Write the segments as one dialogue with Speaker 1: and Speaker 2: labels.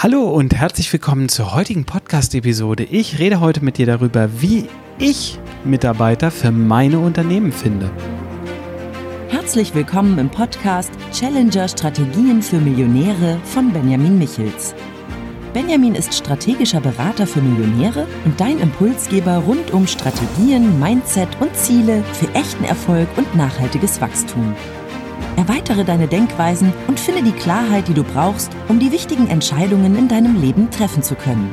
Speaker 1: Hallo und herzlich willkommen zur heutigen Podcast-Episode. Ich rede heute mit dir darüber, wie ich Mitarbeiter für meine Unternehmen finde.
Speaker 2: Herzlich willkommen im Podcast Challenger Strategien für Millionäre von Benjamin Michels. Benjamin ist strategischer Berater für Millionäre und dein Impulsgeber rund um Strategien, Mindset und Ziele für echten Erfolg und nachhaltiges Wachstum. Erweitere deine Denkweisen und finde die Klarheit, die du brauchst, um die wichtigen Entscheidungen in deinem Leben treffen zu können.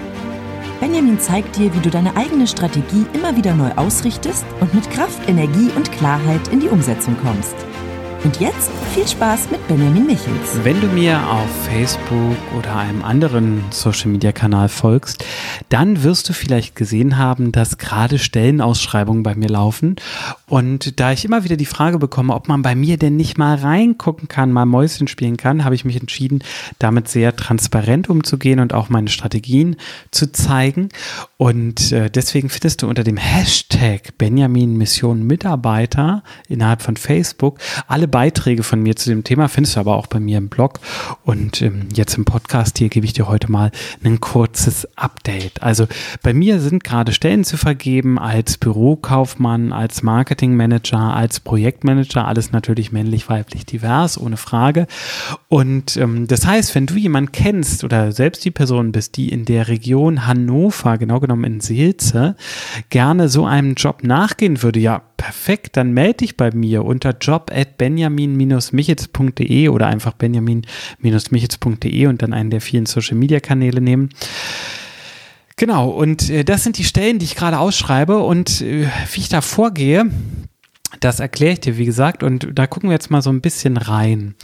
Speaker 2: Benjamin zeigt dir, wie du deine eigene Strategie immer wieder neu ausrichtest und mit Kraft, Energie und Klarheit in die Umsetzung kommst. Und jetzt viel Spaß mit Benjamin Michels.
Speaker 1: Wenn du mir auf Facebook oder einem anderen Social Media Kanal folgst, dann wirst du vielleicht gesehen haben, dass gerade Stellenausschreibungen bei mir laufen. Und da ich immer wieder die Frage bekomme, ob man bei mir denn nicht mal reingucken kann, mal Mäuschen spielen kann, habe ich mich entschieden, damit sehr transparent umzugehen und auch meine Strategien zu zeigen. Und äh, deswegen findest du unter dem Hashtag Benjamin Mission Mitarbeiter innerhalb von Facebook alle Beiträge von mir zu dem Thema findest du aber auch bei mir im Blog. Und ähm, jetzt im Podcast hier gebe ich dir heute mal ein kurzes Update. Also bei mir sind gerade Stellen zu vergeben als Bürokaufmann, als Marketingmanager, als Projektmanager, alles natürlich männlich, weiblich, divers, ohne Frage. Und ähm, das heißt, wenn du jemanden kennst oder selbst die Person bist, die in der Region Hannover, genau genommen in Seelze, gerne so einem Job nachgehen würde, ja, perfekt, dann melde dich bei mir unter job at benjamin-michitz.de oder einfach benjamin-michitz.de und dann einen der vielen Social Media Kanäle nehmen. Genau, und äh, das sind die Stellen, die ich gerade ausschreibe und äh, wie ich da vorgehe, das erkläre ich dir, wie gesagt, und da gucken wir jetzt mal so ein bisschen rein.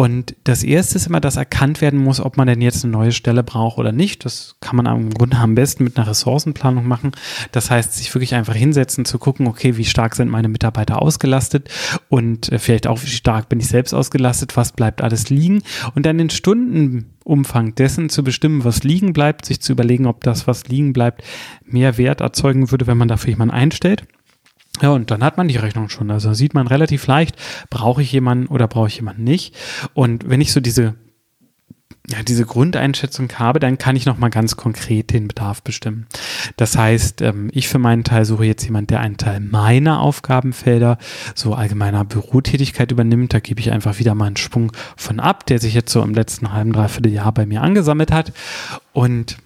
Speaker 1: Und das erste ist immer, dass erkannt werden muss, ob man denn jetzt eine neue Stelle braucht oder nicht. Das kann man am Grunde am besten mit einer Ressourcenplanung machen. Das heißt, sich wirklich einfach hinsetzen, zu gucken, okay, wie stark sind meine Mitarbeiter ausgelastet und äh, vielleicht auch, wie stark bin ich selbst ausgelastet, was bleibt alles liegen und dann den Stundenumfang dessen zu bestimmen, was liegen bleibt, sich zu überlegen, ob das, was liegen bleibt, mehr Wert erzeugen würde, wenn man dafür jemanden einstellt. Ja, und dann hat man die Rechnung schon. Also sieht man relativ leicht, brauche ich jemanden oder brauche ich jemanden nicht. Und wenn ich so diese ja, diese Grundeinschätzung habe, dann kann ich nochmal ganz konkret den Bedarf bestimmen. Das heißt, ähm, ich für meinen Teil suche jetzt jemand, der einen Teil meiner Aufgabenfelder, so allgemeiner Bürotätigkeit übernimmt. Da gebe ich einfach wieder mal einen Schwung von ab, der sich jetzt so im letzten halben, dreiviertel Jahr bei mir angesammelt hat. Und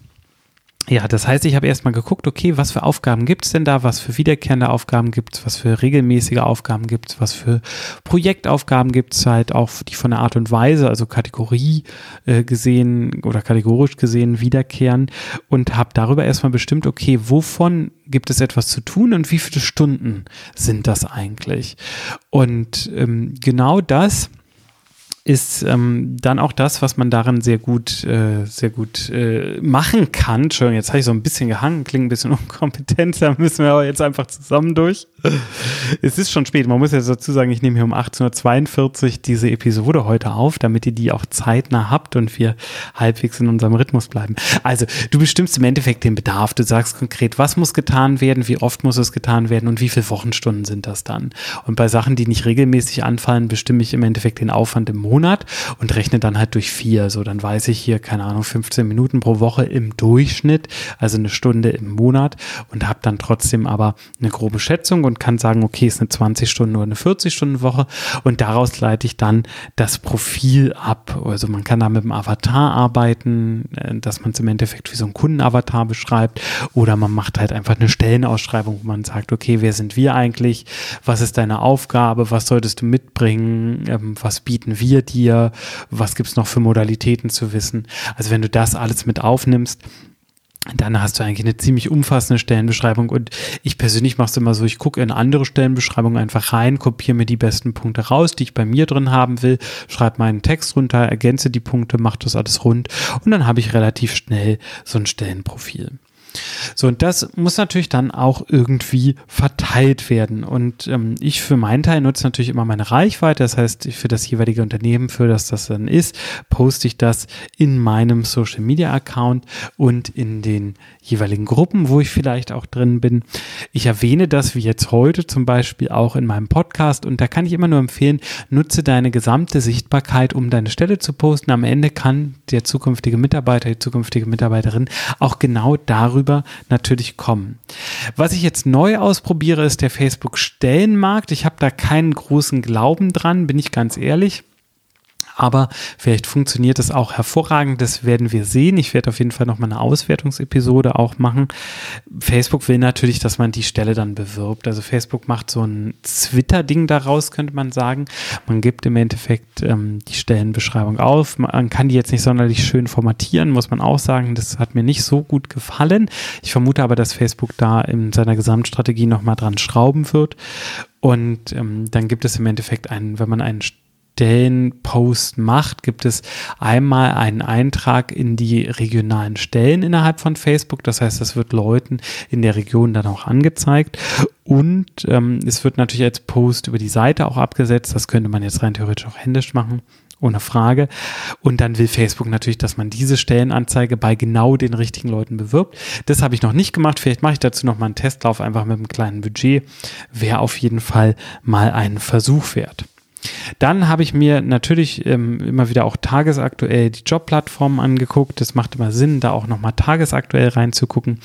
Speaker 1: ja, das heißt, ich habe erstmal geguckt, okay, was für Aufgaben gibt es denn da, was für wiederkehrende Aufgaben gibt es, was für regelmäßige Aufgaben gibt es, was für Projektaufgaben gibt es halt auch, die von der Art und Weise, also Kategorie äh, gesehen oder kategorisch gesehen wiederkehren? Und habe darüber erstmal bestimmt, okay, wovon gibt es etwas zu tun und wie viele Stunden sind das eigentlich? Und ähm, genau das ist ähm, dann auch das, was man darin sehr gut, äh, sehr gut äh, machen kann. Entschuldigung, jetzt habe ich so ein bisschen gehangen, klingt ein bisschen unkompetent, da müssen wir aber jetzt einfach zusammen durch. es ist schon spät, man muss jetzt dazu sagen, ich nehme hier um 18.42 Uhr diese Episode heute auf, damit ihr die auch zeitnah habt und wir halbwegs in unserem Rhythmus bleiben. Also, du bestimmst im Endeffekt den Bedarf, du sagst konkret, was muss getan werden, wie oft muss es getan werden und wie viele Wochenstunden sind das dann. Und bei Sachen, die nicht regelmäßig anfallen, bestimme ich im Endeffekt den Aufwand im Monat Monat und rechne dann halt durch vier. So, dann weiß ich hier, keine Ahnung, 15 Minuten pro Woche im Durchschnitt, also eine Stunde im Monat und habe dann trotzdem aber eine grobe Schätzung und kann sagen, okay, ist eine 20 Stunden oder eine 40 Stunden Woche und daraus leite ich dann das Profil ab. Also man kann da mit dem Avatar arbeiten, äh, dass man es im Endeffekt wie so ein Kundenavatar beschreibt oder man macht halt einfach eine Stellenausschreibung, wo man sagt, okay, wer sind wir eigentlich? Was ist deine Aufgabe? Was solltest du mitbringen? Ähm, was bieten wir dir, was gibt es noch für Modalitäten zu wissen. Also wenn du das alles mit aufnimmst, dann hast du eigentlich eine ziemlich umfassende Stellenbeschreibung und ich persönlich mache es immer so, ich gucke in andere Stellenbeschreibungen einfach rein, kopiere mir die besten Punkte raus, die ich bei mir drin haben will, schreibe meinen Text runter, ergänze die Punkte, mache das alles rund und dann habe ich relativ schnell so ein Stellenprofil. So, und das muss natürlich dann auch irgendwie verteilt werden. Und ähm, ich für meinen Teil nutze natürlich immer meine Reichweite. Das heißt, für das jeweilige Unternehmen, für das das dann ist, poste ich das in meinem Social Media Account und in den jeweiligen Gruppen, wo ich vielleicht auch drin bin. Ich erwähne das wie jetzt heute zum Beispiel auch in meinem Podcast und da kann ich immer nur empfehlen, nutze deine gesamte Sichtbarkeit, um deine Stelle zu posten. Am Ende kann der zukünftige Mitarbeiter, die zukünftige Mitarbeiterin auch genau darüber natürlich kommen. Was ich jetzt neu ausprobiere, ist der Facebook Stellenmarkt. Ich habe da keinen großen Glauben dran, bin ich ganz ehrlich aber vielleicht funktioniert es auch hervorragend. Das werden wir sehen. Ich werde auf jeden Fall noch mal eine Auswertungsepisode auch machen. Facebook will natürlich, dass man die Stelle dann bewirbt. Also Facebook macht so ein Twitter-Ding daraus, könnte man sagen. Man gibt im Endeffekt ähm, die Stellenbeschreibung auf. Man kann die jetzt nicht sonderlich schön formatieren, muss man auch sagen. Das hat mir nicht so gut gefallen. Ich vermute aber, dass Facebook da in seiner Gesamtstrategie noch mal dran schrauben wird. Und ähm, dann gibt es im Endeffekt einen, wenn man einen Stellenpost macht, gibt es einmal einen Eintrag in die regionalen Stellen innerhalb von Facebook. Das heißt, das wird Leuten in der Region dann auch angezeigt. Und ähm, es wird natürlich als Post über die Seite auch abgesetzt. Das könnte man jetzt rein theoretisch auch händisch machen ohne Frage. Und dann will Facebook natürlich, dass man diese Stellenanzeige bei genau den richtigen Leuten bewirbt. Das habe ich noch nicht gemacht. Vielleicht mache ich dazu noch mal einen Testlauf einfach mit einem kleinen Budget. Wäre auf jeden Fall mal ein Versuch wert. Dann habe ich mir natürlich ähm, immer wieder auch tagesaktuell die Jobplattformen angeguckt. Das macht immer Sinn, da auch nochmal tagesaktuell reinzugucken.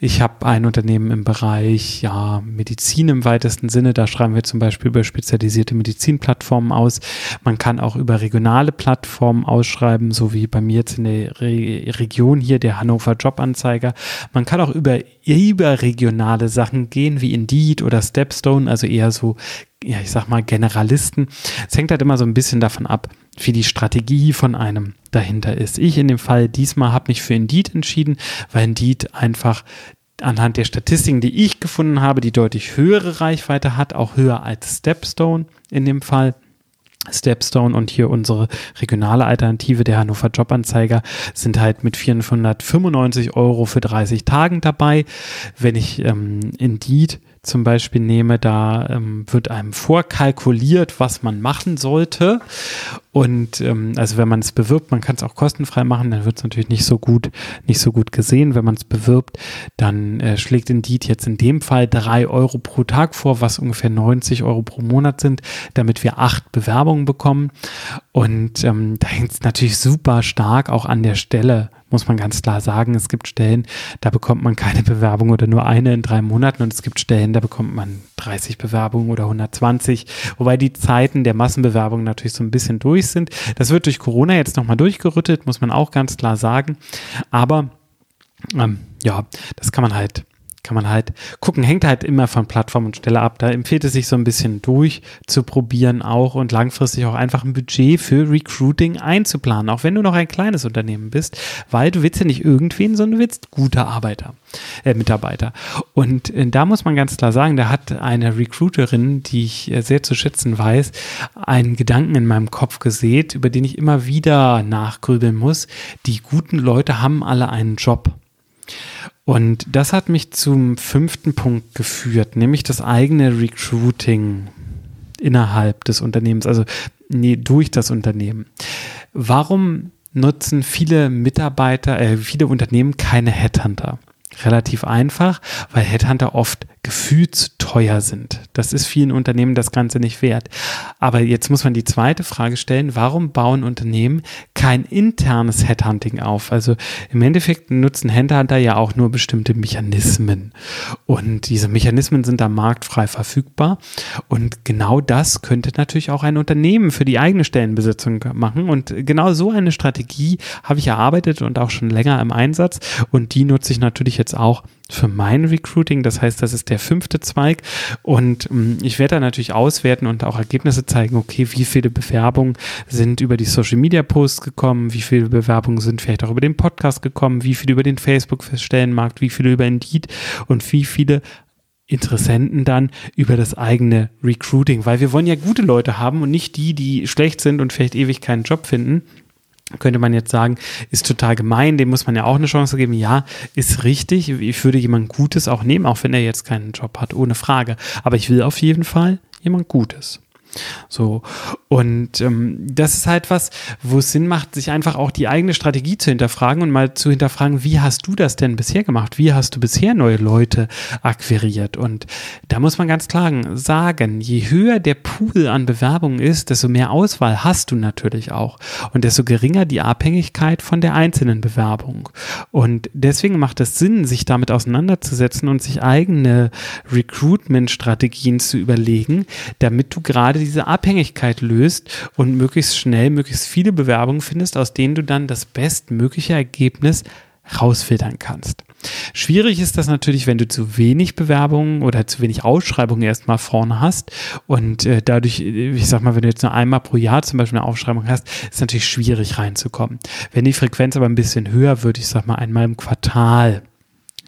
Speaker 1: Ich habe ein Unternehmen im Bereich ja, Medizin im weitesten Sinne. Da schreiben wir zum Beispiel über spezialisierte Medizinplattformen aus. Man kann auch über regionale Plattformen ausschreiben, so wie bei mir jetzt in der Re Region hier der Hannover Jobanzeiger. Man kann auch über überregionale Sachen gehen, wie Indeed oder Stepstone, also eher so ja, ich sag mal, Generalisten. Es hängt halt immer so ein bisschen davon ab, wie die Strategie von einem dahinter ist. Ich in dem Fall diesmal habe mich für Indeed entschieden, weil Indeed einfach anhand der Statistiken, die ich gefunden habe, die deutlich höhere Reichweite hat, auch höher als Stepstone in dem Fall. Stepstone und hier unsere regionale Alternative, der Hannover Jobanzeiger, sind halt mit 495 Euro für 30 Tagen dabei. Wenn ich ähm, Indeed zum Beispiel nehme, da ähm, wird einem vorkalkuliert, was man machen sollte. Und ähm, also wenn man es bewirbt, man kann es auch kostenfrei machen, dann wird es natürlich nicht so gut, nicht so gut gesehen. Wenn man es bewirbt, dann äh, schlägt Indeed jetzt in dem Fall drei Euro pro Tag vor, was ungefähr 90 Euro pro Monat sind, damit wir acht Bewerbungen bekommen. Und ähm, da hängt es natürlich super stark auch an der Stelle muss man ganz klar sagen. Es gibt Stellen, da bekommt man keine Bewerbung oder nur eine in drei Monaten und es gibt Stellen, da bekommt man 30 Bewerbungen oder 120, wobei die Zeiten der Massenbewerbung natürlich so ein bisschen durch sind. Das wird durch Corona jetzt nochmal durchgerüttet, muss man auch ganz klar sagen. Aber ähm, ja, das kann man halt kann man halt gucken, hängt halt immer von Plattform und Stelle ab. Da empfiehlt es sich so ein bisschen durchzuprobieren auch und langfristig auch einfach ein Budget für Recruiting einzuplanen, auch wenn du noch ein kleines Unternehmen bist, weil du willst ja nicht irgendwen, sondern du willst gute Arbeiter, äh, Mitarbeiter. Und äh, da muss man ganz klar sagen, da hat eine Recruiterin, die ich äh, sehr zu schätzen weiß, einen Gedanken in meinem Kopf gesät, über den ich immer wieder nachgrübeln muss. Die guten Leute haben alle einen Job. Und das hat mich zum fünften Punkt geführt, nämlich das eigene Recruiting innerhalb des Unternehmens, also nee, durch das Unternehmen. Warum nutzen viele Mitarbeiter, äh, viele Unternehmen keine Headhunter? Relativ einfach, weil Headhunter oft gefühlsteuer sind. Das ist vielen Unternehmen das Ganze nicht wert. Aber jetzt muss man die zweite Frage stellen, warum bauen Unternehmen kein internes Headhunting auf? Also im Endeffekt nutzen Headhunter ja auch nur bestimmte Mechanismen. Und diese Mechanismen sind da marktfrei verfügbar. Und genau das könnte natürlich auch ein Unternehmen für die eigene Stellenbesetzung machen. Und genau so eine Strategie habe ich erarbeitet und auch schon länger im Einsatz. Und die nutze ich natürlich jetzt auch für mein Recruiting. Das heißt, das ist der fünfte Zweig. Und ähm, ich werde da natürlich auswerten und auch Ergebnisse zeigen, okay, wie viele Bewerbungen sind über die Social Media Posts gekommen, wie viele Bewerbungen sind vielleicht auch über den Podcast gekommen, wie viele über den Facebook-Stellenmarkt, wie viele über Indeed und wie viele Interessenten dann über das eigene Recruiting, weil wir wollen ja gute Leute haben und nicht die, die schlecht sind und vielleicht ewig keinen Job finden. Könnte man jetzt sagen, ist total gemein, dem muss man ja auch eine Chance geben. Ja, ist richtig. Ich würde jemand Gutes auch nehmen, auch wenn er jetzt keinen Job hat, ohne Frage. Aber ich will auf jeden Fall jemand Gutes. So. Und ähm, das ist halt was, wo es Sinn macht, sich einfach auch die eigene Strategie zu hinterfragen und mal zu hinterfragen, wie hast du das denn bisher gemacht? Wie hast du bisher neue Leute akquiriert? Und da muss man ganz klar sagen, je höher der Pool an Bewerbungen ist, desto mehr Auswahl hast du natürlich auch. Und desto geringer die Abhängigkeit von der einzelnen Bewerbung. Und deswegen macht es Sinn, sich damit auseinanderzusetzen und sich eigene Recruitment-Strategien zu überlegen, damit du gerade diese Abhängigkeit löst und möglichst schnell, möglichst viele Bewerbungen findest, aus denen du dann das bestmögliche Ergebnis rausfiltern kannst. Schwierig ist das natürlich, wenn du zu wenig Bewerbungen oder zu wenig Ausschreibungen erstmal vorne hast und äh, dadurch, äh, ich sag mal, wenn du jetzt nur einmal pro Jahr zum Beispiel eine Aufschreibung hast, ist natürlich schwierig reinzukommen. Wenn die Frequenz aber ein bisschen höher wird, ich sag mal einmal im Quartal,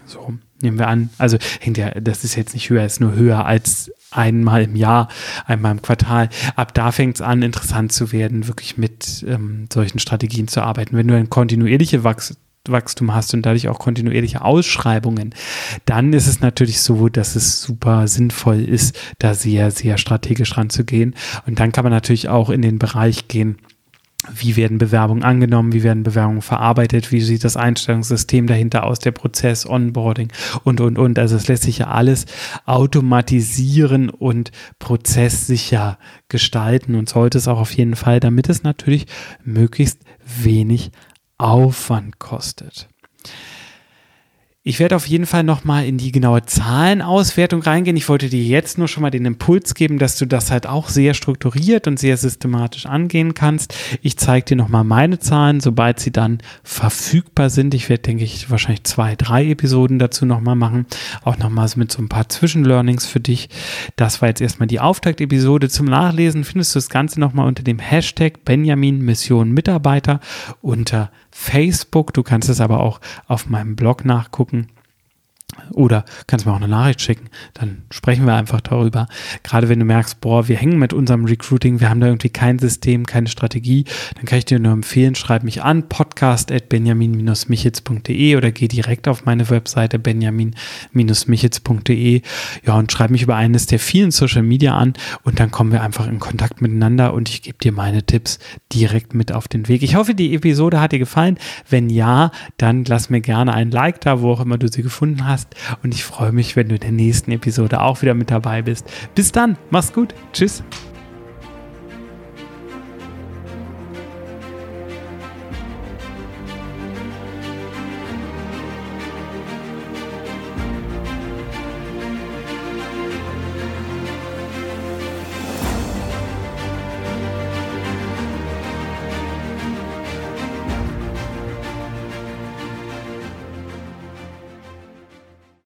Speaker 1: so nehmen wir an, also hängt ja, das ist jetzt nicht höher, ist nur höher als einmal im Jahr, einmal im Quartal. Ab da fängt es an, interessant zu werden, wirklich mit ähm, solchen Strategien zu arbeiten. Wenn du ein kontinuierliche Wachs Wachstum hast und dadurch auch kontinuierliche Ausschreibungen, dann ist es natürlich so, dass es super sinnvoll ist, da sehr, sehr strategisch ranzugehen. Und dann kann man natürlich auch in den Bereich gehen, wie werden Bewerbungen angenommen, wie werden Bewerbungen verarbeitet, wie sieht das Einstellungssystem dahinter aus, der Prozess, Onboarding und, und, und. Also es lässt sich ja alles automatisieren und prozesssicher gestalten und sollte es auch auf jeden Fall, damit es natürlich möglichst wenig Aufwand kostet. Ich werde auf jeden Fall nochmal in die genaue Zahlenauswertung reingehen. Ich wollte dir jetzt nur schon mal den Impuls geben, dass du das halt auch sehr strukturiert und sehr systematisch angehen kannst. Ich zeige dir nochmal meine Zahlen, sobald sie dann verfügbar sind. Ich werde, denke ich, wahrscheinlich zwei, drei Episoden dazu nochmal machen. Auch nochmal mit so ein paar Zwischenlearnings für dich. Das war jetzt erstmal die Auftaktepisode. Zum Nachlesen findest du das Ganze nochmal unter dem Hashtag Benjamin Mission Mitarbeiter unter Facebook. Du kannst es aber auch auf meinem Blog nachgucken. Oder kannst mir auch eine Nachricht schicken, dann sprechen wir einfach darüber. Gerade wenn du merkst, boah, wir hängen mit unserem Recruiting, wir haben da irgendwie kein System, keine Strategie, dann kann ich dir nur empfehlen, schreib mich an, podcast.benjamin-michitz.de oder geh direkt auf meine Webseite benjamin-michitz.de ja, und schreib mich über eines der vielen Social Media an und dann kommen wir einfach in Kontakt miteinander und ich gebe dir meine Tipps direkt mit auf den Weg. Ich hoffe, die Episode hat dir gefallen. Wenn ja, dann lass mir gerne ein Like da, wo auch immer du sie gefunden hast hast. Und ich freue mich, wenn du in der nächsten Episode auch wieder mit dabei bist. Bis dann, mach's gut. Tschüss.